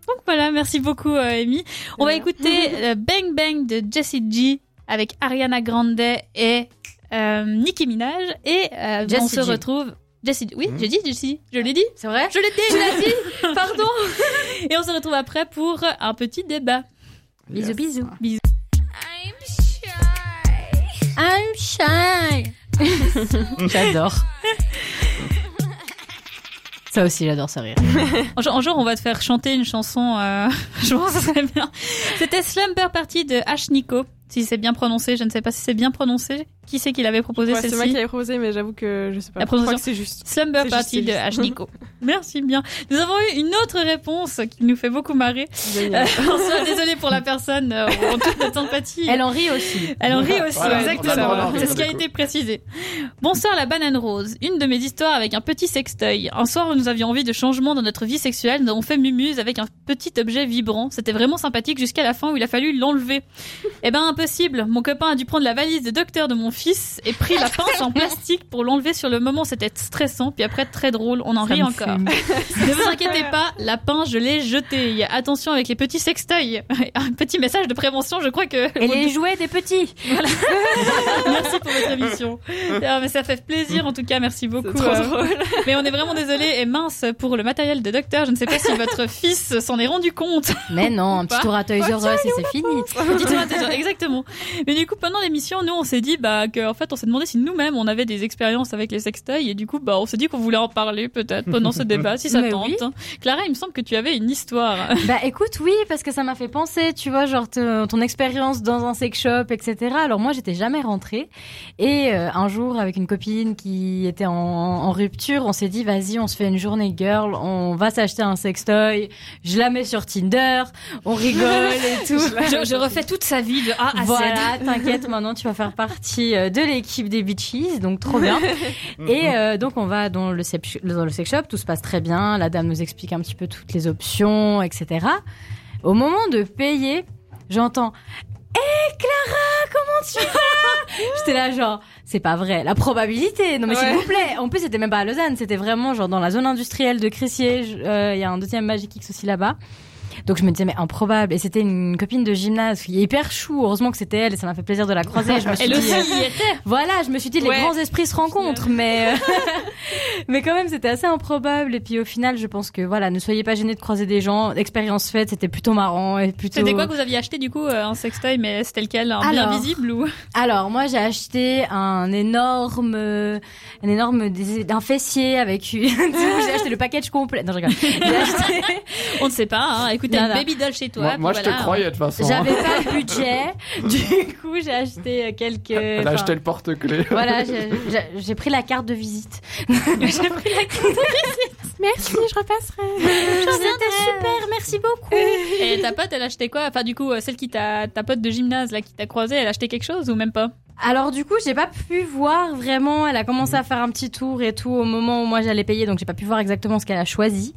Donc voilà, merci beaucoup euh, Amy. On va écouter euh, Bang Bang de Jessie G avec Ariana Grande et euh, Nicki Minaj et euh, on Jessie se G. retrouve Jessie Oui, Mhm. j'ai dit Jessie, je l'ai dit. C'est vrai Je l'ai déjà dit. Pardon. Et on se retrouve après pour un petit débat. Bisous bisous. Bisous. I'm shy. j'adore. Ça aussi, j'adore ce rire. Un jour, un jour, on va te faire chanter une chanson. Euh... je pense que ça serait bien. C'était Slumber Party de H. Nico. Si c'est bien prononcé, je ne sais pas si c'est bien prononcé. Qui c'est qui l'avait proposé Ouais, c'est moi qui celle-ci l'avais proposé, mais j'avoue que je sais pas. La que c'est juste. Slumber Party juste, de H. Nico. Merci bien. Nous avons eu une autre réponse qui nous fait beaucoup marrer. Euh, on soit désolé pour la personne, euh, en toute notre empathie. Elle en rit aussi. Elle en rit aussi, Voilà, exactement. on C'est ce qui a été précisé. Bonsoir la banane rose. Une de mes histoires avec un petit sextoy. Un soir où nous avions envie de changement dans notre vie sexuelle, nous avons fait mumuse avec un petit objet vibrant. C'était vraiment sympathique jusqu'à la fin où il a fallu l'enlever. Eh ben impossible. Mon copain a dû prendre la valise de docteur de mon fils et pris la pince en plastique pour l'enlever sur le moment. C'était stressant, puis après très drôle. On en Ça rit encore. Ne vous inquiétez pas, la pince, je l'ai jetée. Attention avec les petits sextoys. Un petit message de prévention, je crois que... Et les jouets des petits. Merci pour votre émission. Ah, mais ça fait plaisir en tout cas, merci beaucoup. C'est trop euh, drôle. mais on est vraiment désolé et mince pour le matériel de docteur. Je ne sais pas si votre fils s'en est rendu compte. Mais non, un petit tour à Toys R Us et c'est fini. Exactement. Mais du coup, pendant l'émission, nous, on s'est dit bah que en fait, on s'est demandé si nous-mêmes on avait des expériences avec les sextoys et du coup, bah on s'est dit qu'on voulait en parler peut-être pendant ce débat si ça Mais tente. oui. Clara, il me semble que tu avais une histoire. Bah écoute, oui, parce que ça m'a fait penser, tu vois, genre te- ton expérience dans un sex shop, etc. Alors moi, j'étais jamais rentrée. Et euh, un jour, avec une copine qui était en, en rupture, on s'est dit, vas-y, on se fait une journée girl, on va s'acheter un sextoy, je la mets sur Tinder, on rigole et tout. Je, je refais toute sa vie de A à Z. Voilà, t'inquiète, maintenant tu vas faire partie de l'équipe des Beaches, donc trop bien. Et euh, donc on va dans le, sex- dans le sex shop, tout se passe très bien, la dame nous explique un petit peu toutes les options, etc. Au moment de payer, j'entends Hé Clara, comment tu vas? J'étais là genre, c'est pas vrai, la probabilité, non mais s'il Ouais. vous plaît. En plus c'était même pas à Lausanne, c'était vraiment genre dans la zone industrielle de Crissier, euh, il y a un deuxième Magic X aussi là-bas. Donc je me disais mais improbable et c'était une copine de gymnase qui est hyper chou heureusement que c'était elle et ça m'a fait plaisir de la croiser je me suis Elle dit, aussi euh, y était. voilà, je me suis dit les grands esprits se rencontrent, mais euh, mais quand même c'était assez improbable. Et puis au final, je pense que voilà, ne soyez pas gênés de croiser des gens. Expérience faite, c'était plutôt marrant et plutôt. C'était quoi que vous aviez acheté du coup euh, un sextoy mais c'était lequel? Un bien Alors. visible ou? Alors moi j'ai acheté un énorme, euh, un énorme un fessier avec j'ai acheté le package complet. Non je rigole. Acheté. on ne sait pas hein. Écoutez Non, une baby doll chez toi. Moi, je te croyais de toute façon. hein. J'avais pas le budget. Du coup j'ai acheté euh, quelques. Elle a enfin, acheté le porte-clés. Voilà, j'ai- pris la carte de visite. j'ai pris la carte de visite. Merci, je repasserai. C'était super, merci beaucoup. Et ta pote, elle a acheté quoi? Enfin, du coup, euh, celle qui t'a, ta pote de gymnase là, qui t'a croisé, elle a acheté quelque chose ou même pas? Alors du coup, j'ai pas pu voir vraiment. Elle a commencé à faire un petit tour et tout au moment où moi j'allais payer, donc j'ai pas pu voir exactement ce qu'elle a choisi.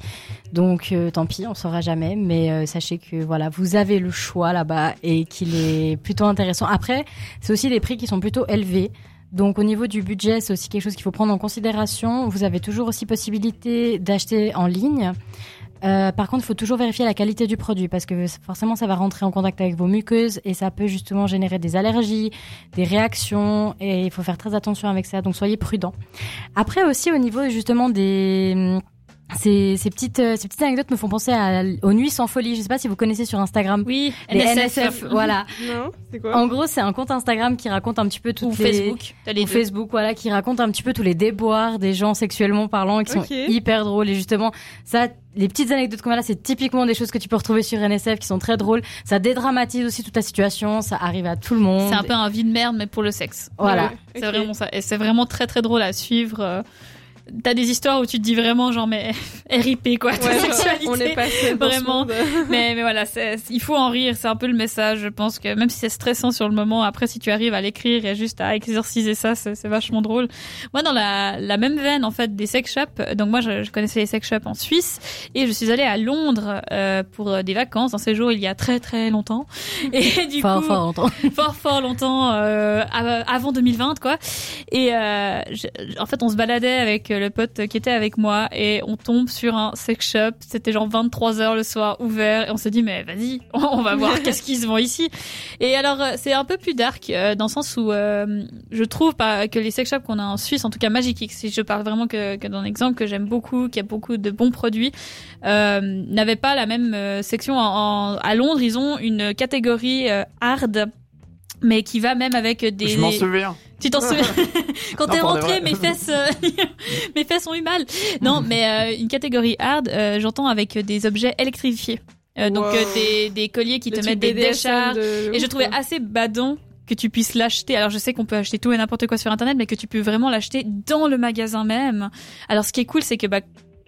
Donc euh, tant pis, on saura jamais. Mais euh, sachez que voilà, vous avez le choix là-bas et qu'il est plutôt intéressant. Après, c'est aussi des prix qui sont plutôt élevés. Donc au niveau du budget, c'est aussi quelque chose qu'il faut prendre en considération. Vous avez toujours aussi possibilité d'acheter en ligne. Euh, par contre, il faut toujours vérifier la qualité du produit parce que forcément, ça va rentrer en contact avec vos muqueuses et ça peut justement générer des allergies, des réactions et il faut faire très attention avec ça. Donc, soyez prudents. Après aussi, au niveau justement des ces, ces, petites, euh, ces petites anecdotes me font penser à, aux Nuits sans folie. Je sais pas si vous connaissez sur Instagram. Oui, les NSF. voilà. Non, c'est quoi En gros, c'est un compte Instagram qui raconte un petit peu toutes ou les... Facebook. T'as les ou. Facebook, voilà, qui raconte un petit peu tous les déboires des gens sexuellement parlant et qui sont hyper drôles. Et justement, ça, les petites anecdotes comme là, c'est typiquement des choses que tu peux retrouver sur NSF qui sont très drôles. Ça dédramatise aussi toute la situation. Ça arrive à tout le monde. C'est un peu un vie de merde, mais pour le sexe. Voilà. Ouais, C'est vraiment ça. Et c'est vraiment très très drôle à suivre. Euh. T'as des histoires où tu te dis vraiment genre mais RIP quoi, ta Ouais, sexualité. on est passé dans ce Vraiment. monde. mais, mais voilà, c'est- il faut en rire. C'est un peu le message. Je pense que même si c'est stressant sur le moment, après, si tu arrives à l'écrire et juste à exorciser ça, c'est c'est vachement drôle. Moi, dans la, la même veine, en fait, des sex shops, donc moi, je, je connaissais les sex shops en Suisse et je suis allée à Londres euh, pour des vacances, un séjour il y a très très longtemps. Et du fort, coup, fort longtemps. fort fort longtemps euh, av- avant 2020 quoi et euh, je- en fait on se baladait avec le pote qui était avec moi et on tombe sur un sex shop. C'était genre 23 heures le soir ouvert et on se dit mais vas-y on va voir qu'est-ce qui se vend ici. Et alors euh, c'est un peu plus dark euh, dans le sens où euh, je trouve pas que les sex shops qu'on a en Suisse en tout cas Magic X si je parle vraiment que, d'un exemple que j'aime beaucoup qui a beaucoup de bons produits euh, n'avaient pas la même euh, section. En, en- à Londres ils ont une catégorie euh, hard mais qui va même avec des. Je m'en souviens. Tu t'en souviens Quand t'es rentré, mes fesses, euh, mes fesses ont eu mal. Non, mais euh, une catégorie hard, euh, j'entends avec des objets électrifiés. Euh, donc Wow. euh, des, des colliers qui Le te mettent des décharges. de- Et je trouvais assez badant que tu puisses l'acheter. Alors je sais qu'on peut acheter tout et n'importe quoi sur internet, mais que tu peux vraiment l'acheter dans le magasin même. Alors ce qui est cool, c'est que bah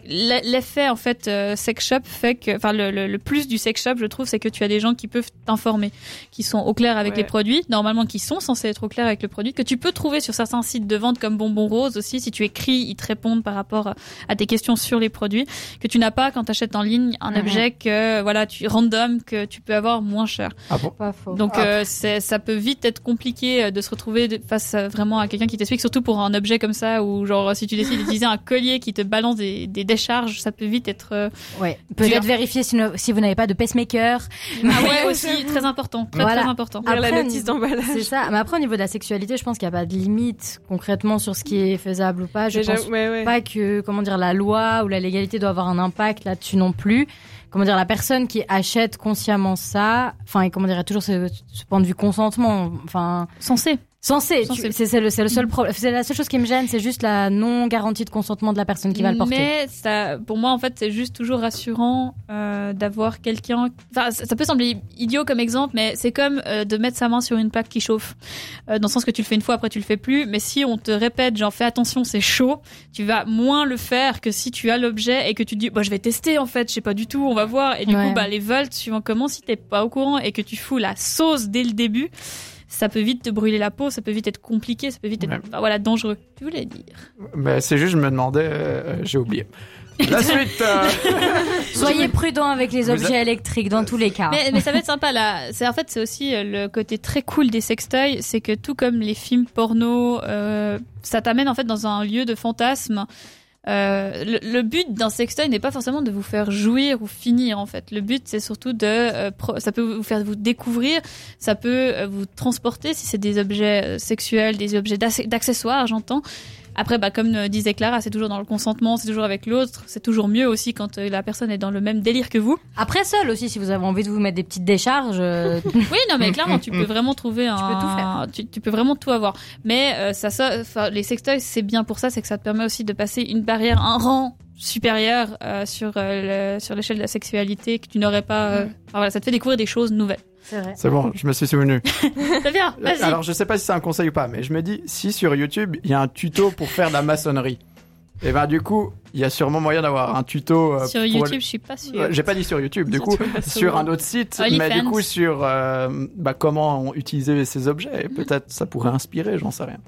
l'effet en fait euh, sex shop fait que, enfin le, le, le plus du sex shop, je trouve, c'est que tu as des gens qui peuvent t'informer, qui sont au clair avec Ouais. les produits, normalement qui sont censés être au clair avec le produit, que tu peux trouver sur certains sites de vente comme Bonbon Rose aussi. Si tu écris, ils te répondent par rapport à tes questions sur les produits que tu n'as pas quand tu achètes en ligne un objet que voilà tu random que tu peux avoir moins cher. Ah bon? Pas faux. Donc Ah. euh, c'est ça peut vite être compliqué euh, de se retrouver face à, vraiment à quelqu'un qui t'explique, surtout pour un objet comme ça où genre si tu décides d'utiliser un collier qui te balance des, des décharges, ça peut vite être. euh, ouais. Peut-être vérifier si, ne- si vous n'avez pas de pacemaker. Ah ouais aussi très important, très Voilà. très important. La notice d'emballage. C'est ça. Mais après, au niveau de la sexualité, je pense qu'il n'y a pas de limite concrètement sur ce qui est faisable ou pas. Je Déjà, pense ouais, ouais. pas que, comment dire, la loi ou la légalité doit avoir un impact là-dessus non plus. Comment dire, la personne qui achète consciemment ça, enfin, et comment dire, toujours ce, ce point de vue consentement, enfin, Censé. Censé. C'est le, c'est le seul problème. C'est la seule chose qui me gêne, c'est juste la non garantie de consentement de la personne qui va le porter. Mais ça, pour moi, en fait, c'est juste toujours rassurant euh, d'avoir quelqu'un. Enfin, ça, ça peut sembler idiot comme exemple, mais c'est comme euh, de mettre sa main sur une plaque qui chauffe. Euh, dans le sens que tu le fais une fois, après tu le fais plus. Mais si on te répète, genre fais attention, c'est chaud, tu vas moins le faire que si tu as l'objet et que tu te dis, bah je vais tester en fait, je sais pas du tout, on va voir. Et du Ouais. coup, bah les volts suivant comment, si t'es pas au courant et que tu fous la sauce dès le début. Ça peut vite te brûler la peau, ça peut vite être compliqué, ça peut vite être Ouais. enfin, voilà dangereux. Tu voulais dire Mais c'est juste, je me demandais, euh, j'ai oublié. La suite. euh, Soyez prudent avec les objets a- électriques dans tous les cas. Mais, mais ça va être sympa là. C'est en fait c'est aussi euh, le côté très cool des sextoys, c'est que tout comme les films porno, euh, ça t'amène en fait dans un lieu de fantasme. Euh, le, le but d'un sextoy n'est pas forcément de vous faire jouir ou finir en fait. Le but c'est surtout de, euh, pro- ça peut vous faire vous découvrir, ça peut euh, vous transporter si c'est des objets euh, sexuels, des objets d'ac- d'accessoires, j'entends. Après, bah, comme euh, disait Clara, c'est toujours dans le consentement, c'est toujours avec l'autre, c'est toujours mieux aussi quand euh, la personne est dans le même délire que vous. Après, seul aussi, si vous avez envie de vous mettre des petites décharges, euh, Oui, non, mais clairement, tu peux vraiment trouver un. peux tout faire. Tu, tu peux vraiment tout avoir. Mais euh, ça, ça, les sextoys, c'est bien pour ça, c'est que ça te permet aussi de passer une barrière, un rang supérieur euh, sur euh, le- sur l'échelle de la sexualité que tu n'aurais pas. euh, enfin, voilà, ça te fait découvrir des choses nouvelles. C'est vrai. C'est bon, je me suis souvenu. Très bien. Vas-y. Alors, je sais pas si c'est un conseil ou pas, mais je me dis, si sur YouTube, il y a un tuto pour faire de la maçonnerie, et ben du coup, il y a sûrement moyen d'avoir un tuto. euh, Sur pour YouTube, les- je suis pas sûre. Ouais, J'ai pas dit sur YouTube, du coup, sur un autre site, mais du coup sur euh, bah, comment utiliser ces objets. Et Peut-être ça pourrait inspirer, j'en sais rien.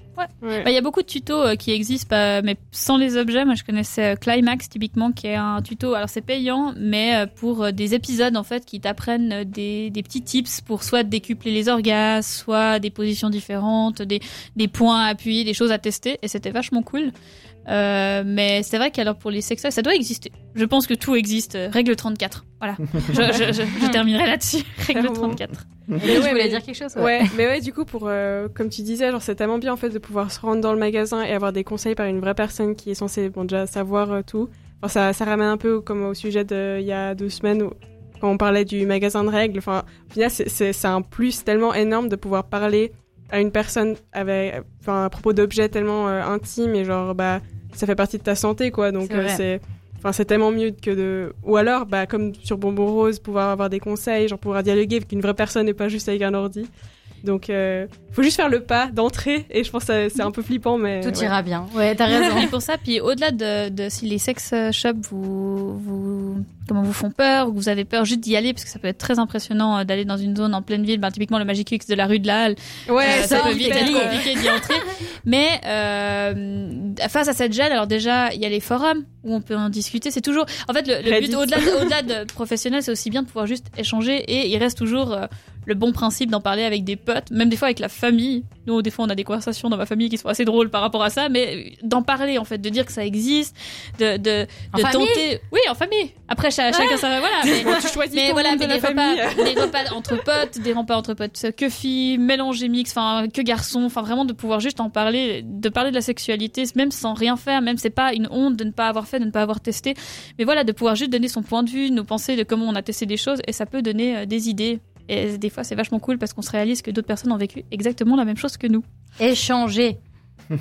Ouais. Bah, Il y a beaucoup de tutos euh, qui existent, bah, mais sans les objets. Moi, je connaissais euh, Climax typiquement, qui est un tuto. Alors, c'est payant, mais euh, pour euh, des épisodes en fait qui t'apprennent euh, des, des petits tips pour soit décupler les orgasmes, soit des positions différentes, des, des points à appuyer, des choses à tester. Et c'était vachement cool. Euh, mais c'est vrai qu'alors pour les sextoys, ça doit exister. Je pense que tout existe. Euh, Règle 34. Voilà. je, je, je, je terminerai là-dessus. Règle Clairement. 34. Et Mais je ouais, voulais mais- dire quelque chose. ouais. Ouais, mais ouais, du coup, pour euh, comme tu disais, genre c'est tellement bien en fait de pouvoir se rendre dans le magasin et avoir des conseils par une vraie personne qui est censée bon déjà savoir euh, tout. Enfin, ça, ça ramène un peu comme au sujet de il y a deux semaines où, quand on parlait du magasin de règles. Enfin, au final, c'est un plus tellement énorme de pouvoir parler à une personne avec, enfin, à propos d'objets tellement euh, intimes et genre bah ça fait partie de ta santé quoi. Donc C'est euh, c'est Enfin, c'est tellement mieux que de. Ou alors, bah, comme sur Bonbon Rose, pouvoir avoir des conseils, genre pouvoir dialoguer avec une vraie personne et pas juste avec un ordi. Donc, euh, faut juste faire le pas d'entrée et je pense que ça- c'est un peu flippant, mais. Tout ouais. ira bien. Ouais, t'as raison. Et pour ça, puis au-delà de, de si les sex shops vous, vous, comment vous font peur ou que vous avez peur juste d'y aller parce que ça peut être très impressionnant euh, d'aller dans une zone en pleine ville, ben, typiquement le Magic X de la rue de la Halle, Ouais, euh, ça, ça, peut vite être compliqué d'y entrer. Mais euh, face à cette gêne, alors déjà il y a les forums où on peut en discuter. C'est toujours, en fait, le, but au-delà de, au-delà de professionnel, c'est aussi bien de pouvoir juste échanger et il reste toujours euh, le bon principe d'en parler avec des potes, même des fois avec la famille. Nous, des fois, on a des conversations dans ma famille qui sont assez drôles par rapport à ça, mais d'en parler en fait, de dire que ça existe, de de, de tenter. Oui, en famille. Après, cha- chacun ça va, voilà. Mais, Bon, tu choisis mais voilà, mais de des la repas, des repas entre potes, des repas entre potes que filles, mélangés mix, enfin que garçons, enfin vraiment de pouvoir juste en parler, de parler de la sexualité, même sans rien faire, même c'est pas une honte de ne pas avoir fait, de ne pas avoir testé, mais voilà de pouvoir juste donner son point de vue, nos pensées de comment on a testé des choses et ça peut donner euh, des idées. Et des fois c'est vachement cool parce qu'on se réalise que d'autres personnes ont vécu exactement la même chose que nous. Échanger.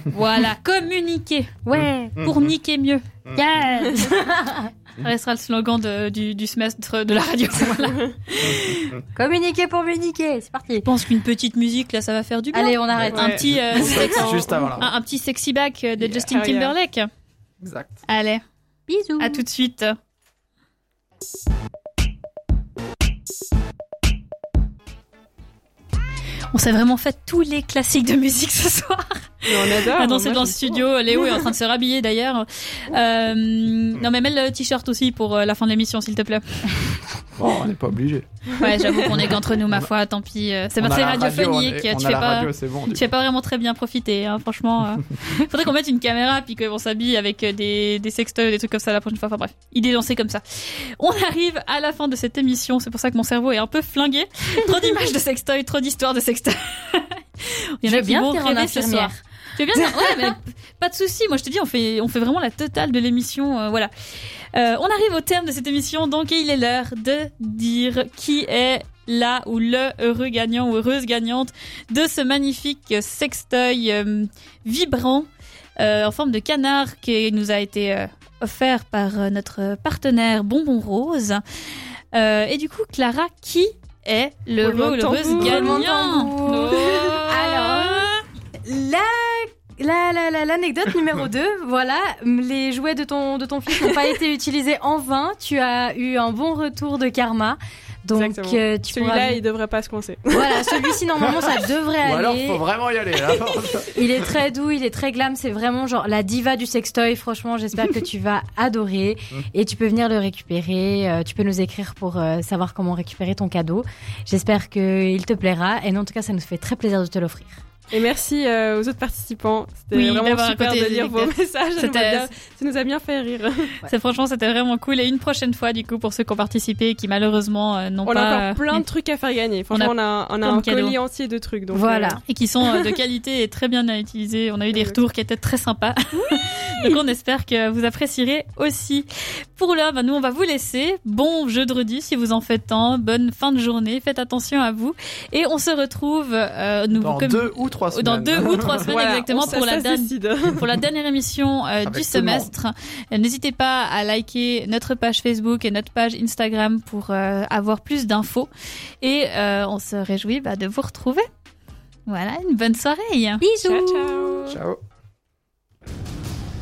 Voilà, communiquer Ouais. pour niquer mieux. Yes. Ça restera le slogan de- du, du semestre de la radio. Voilà. Communiquer pour communiquer. C'est parti. Je pense qu'une petite musique là ça va faire du bien. Allez, on arrête. un petit euh, sex- Juste avant là. un, un petit sexy back de Yeah. Justin yeah. Timberlake. Exact. Allez, Bisous. à tout de suite. On s'est vraiment fait tous les classiques de musique ce soir. Mais on adore. à danser moi, dans le studio. Léo est en train de se rhabiller d'ailleurs. Euh, non mais mets le t-shirt aussi pour euh, la fin de l'émission s'il te plaît. Bon, on n'est pas obligé. Ouais, j'avoue qu'on est qu'entre nous ma foi, tant pis. euh, C'est On a très la radio, radiophonique. on est- on tu fais pas. radio, c'est bon. Tu fais pas vraiment très bien profiter, hein, franchement. euh. Faudrait qu'on mette une caméra puis qu'on s'habille avec des, des sextoys, des trucs comme ça la prochaine fois. Enfin bref, idée lancée comme ça. On arrive à la fin de cette émission, c'est pour ça que mon cerveau est un peu flingué. Trop d'images de sextoys, trop d'histoires de sextoys. Il y en a veux qui bien vont en rêver ce soir. Infirmière. Tu veux bien dire Ouais, mais pas de souci. Moi, je te dis, on fait, on fait vraiment la totale de l'émission. euh, voilà. Euh, on arrive au terme de cette émission, donc il est l'heure de dire qui est là ou le heureux gagnant ou heureuse gagnante de ce magnifique sextoy euh, vibrant en forme de canard qui nous a été offert par notre partenaire Bonbon Rose. Et du coup, Clara, qui est ou l'heureuse roulement de gagnant. Oh. La la- la- la- l'anecdote numéro 2, voilà, les jouets de ton, de ton fils n'ont pas été utilisés en vain. Tu as eu un bon retour de karma. Donc, euh, tu Celui-là, pourras... il devrait pas se coincer. Voilà, celui-ci, normalement, ça devrait Ou alors, aller. faut vraiment y aller. Là. Il est très doux, il est très glam, c'est vraiment genre la diva du sextoy. Franchement, j'espère que tu vas adorer et tu peux venir le récupérer. euh, tu peux nous écrire pour euh, savoir comment récupérer ton cadeau. J'espère qu'il te plaira et nous, en tout cas, ça nous fait très plaisir de te l'offrir. Et merci euh, aux autres participants. C'était Oui, vraiment super de lire vos messages. Ça nous a C'était- bien- ça nous a bien fait rire. C'est franchement, c'était vraiment cool. Et une prochaine fois, du coup, pour ceux qui ont participé et qui malheureusement euh, n'ont On pas. a euh, encore plein de trucs à faire gagner. Franchement, on a, on a, de un cadeaux. colis entier de trucs. Donc, Voilà. euh, et qui sont euh, de qualité et très bien à utiliser. On a eu des retours qui étaient très sympas. Donc on espère que vous apprécierez aussi. Pour là, bah, nous on va vous laisser. Bon jeudi si vous en faites tant. Bonne fin de journée. Faites attention à vous. Et on se retrouve euh, nous, Dans comme- deux ou trois semaines. dans deux ou trois semaines voilà, exactement pour la dernière décide. pour la dernière émission euh, du semestre. N'hésitez pas à liker notre page Facebook et notre page Instagram pour euh, avoir plus d'infos. Et euh, on se réjouit bah, de vous retrouver. Voilà, une bonne soirée. Bisous Ciao, ciao. Ciao.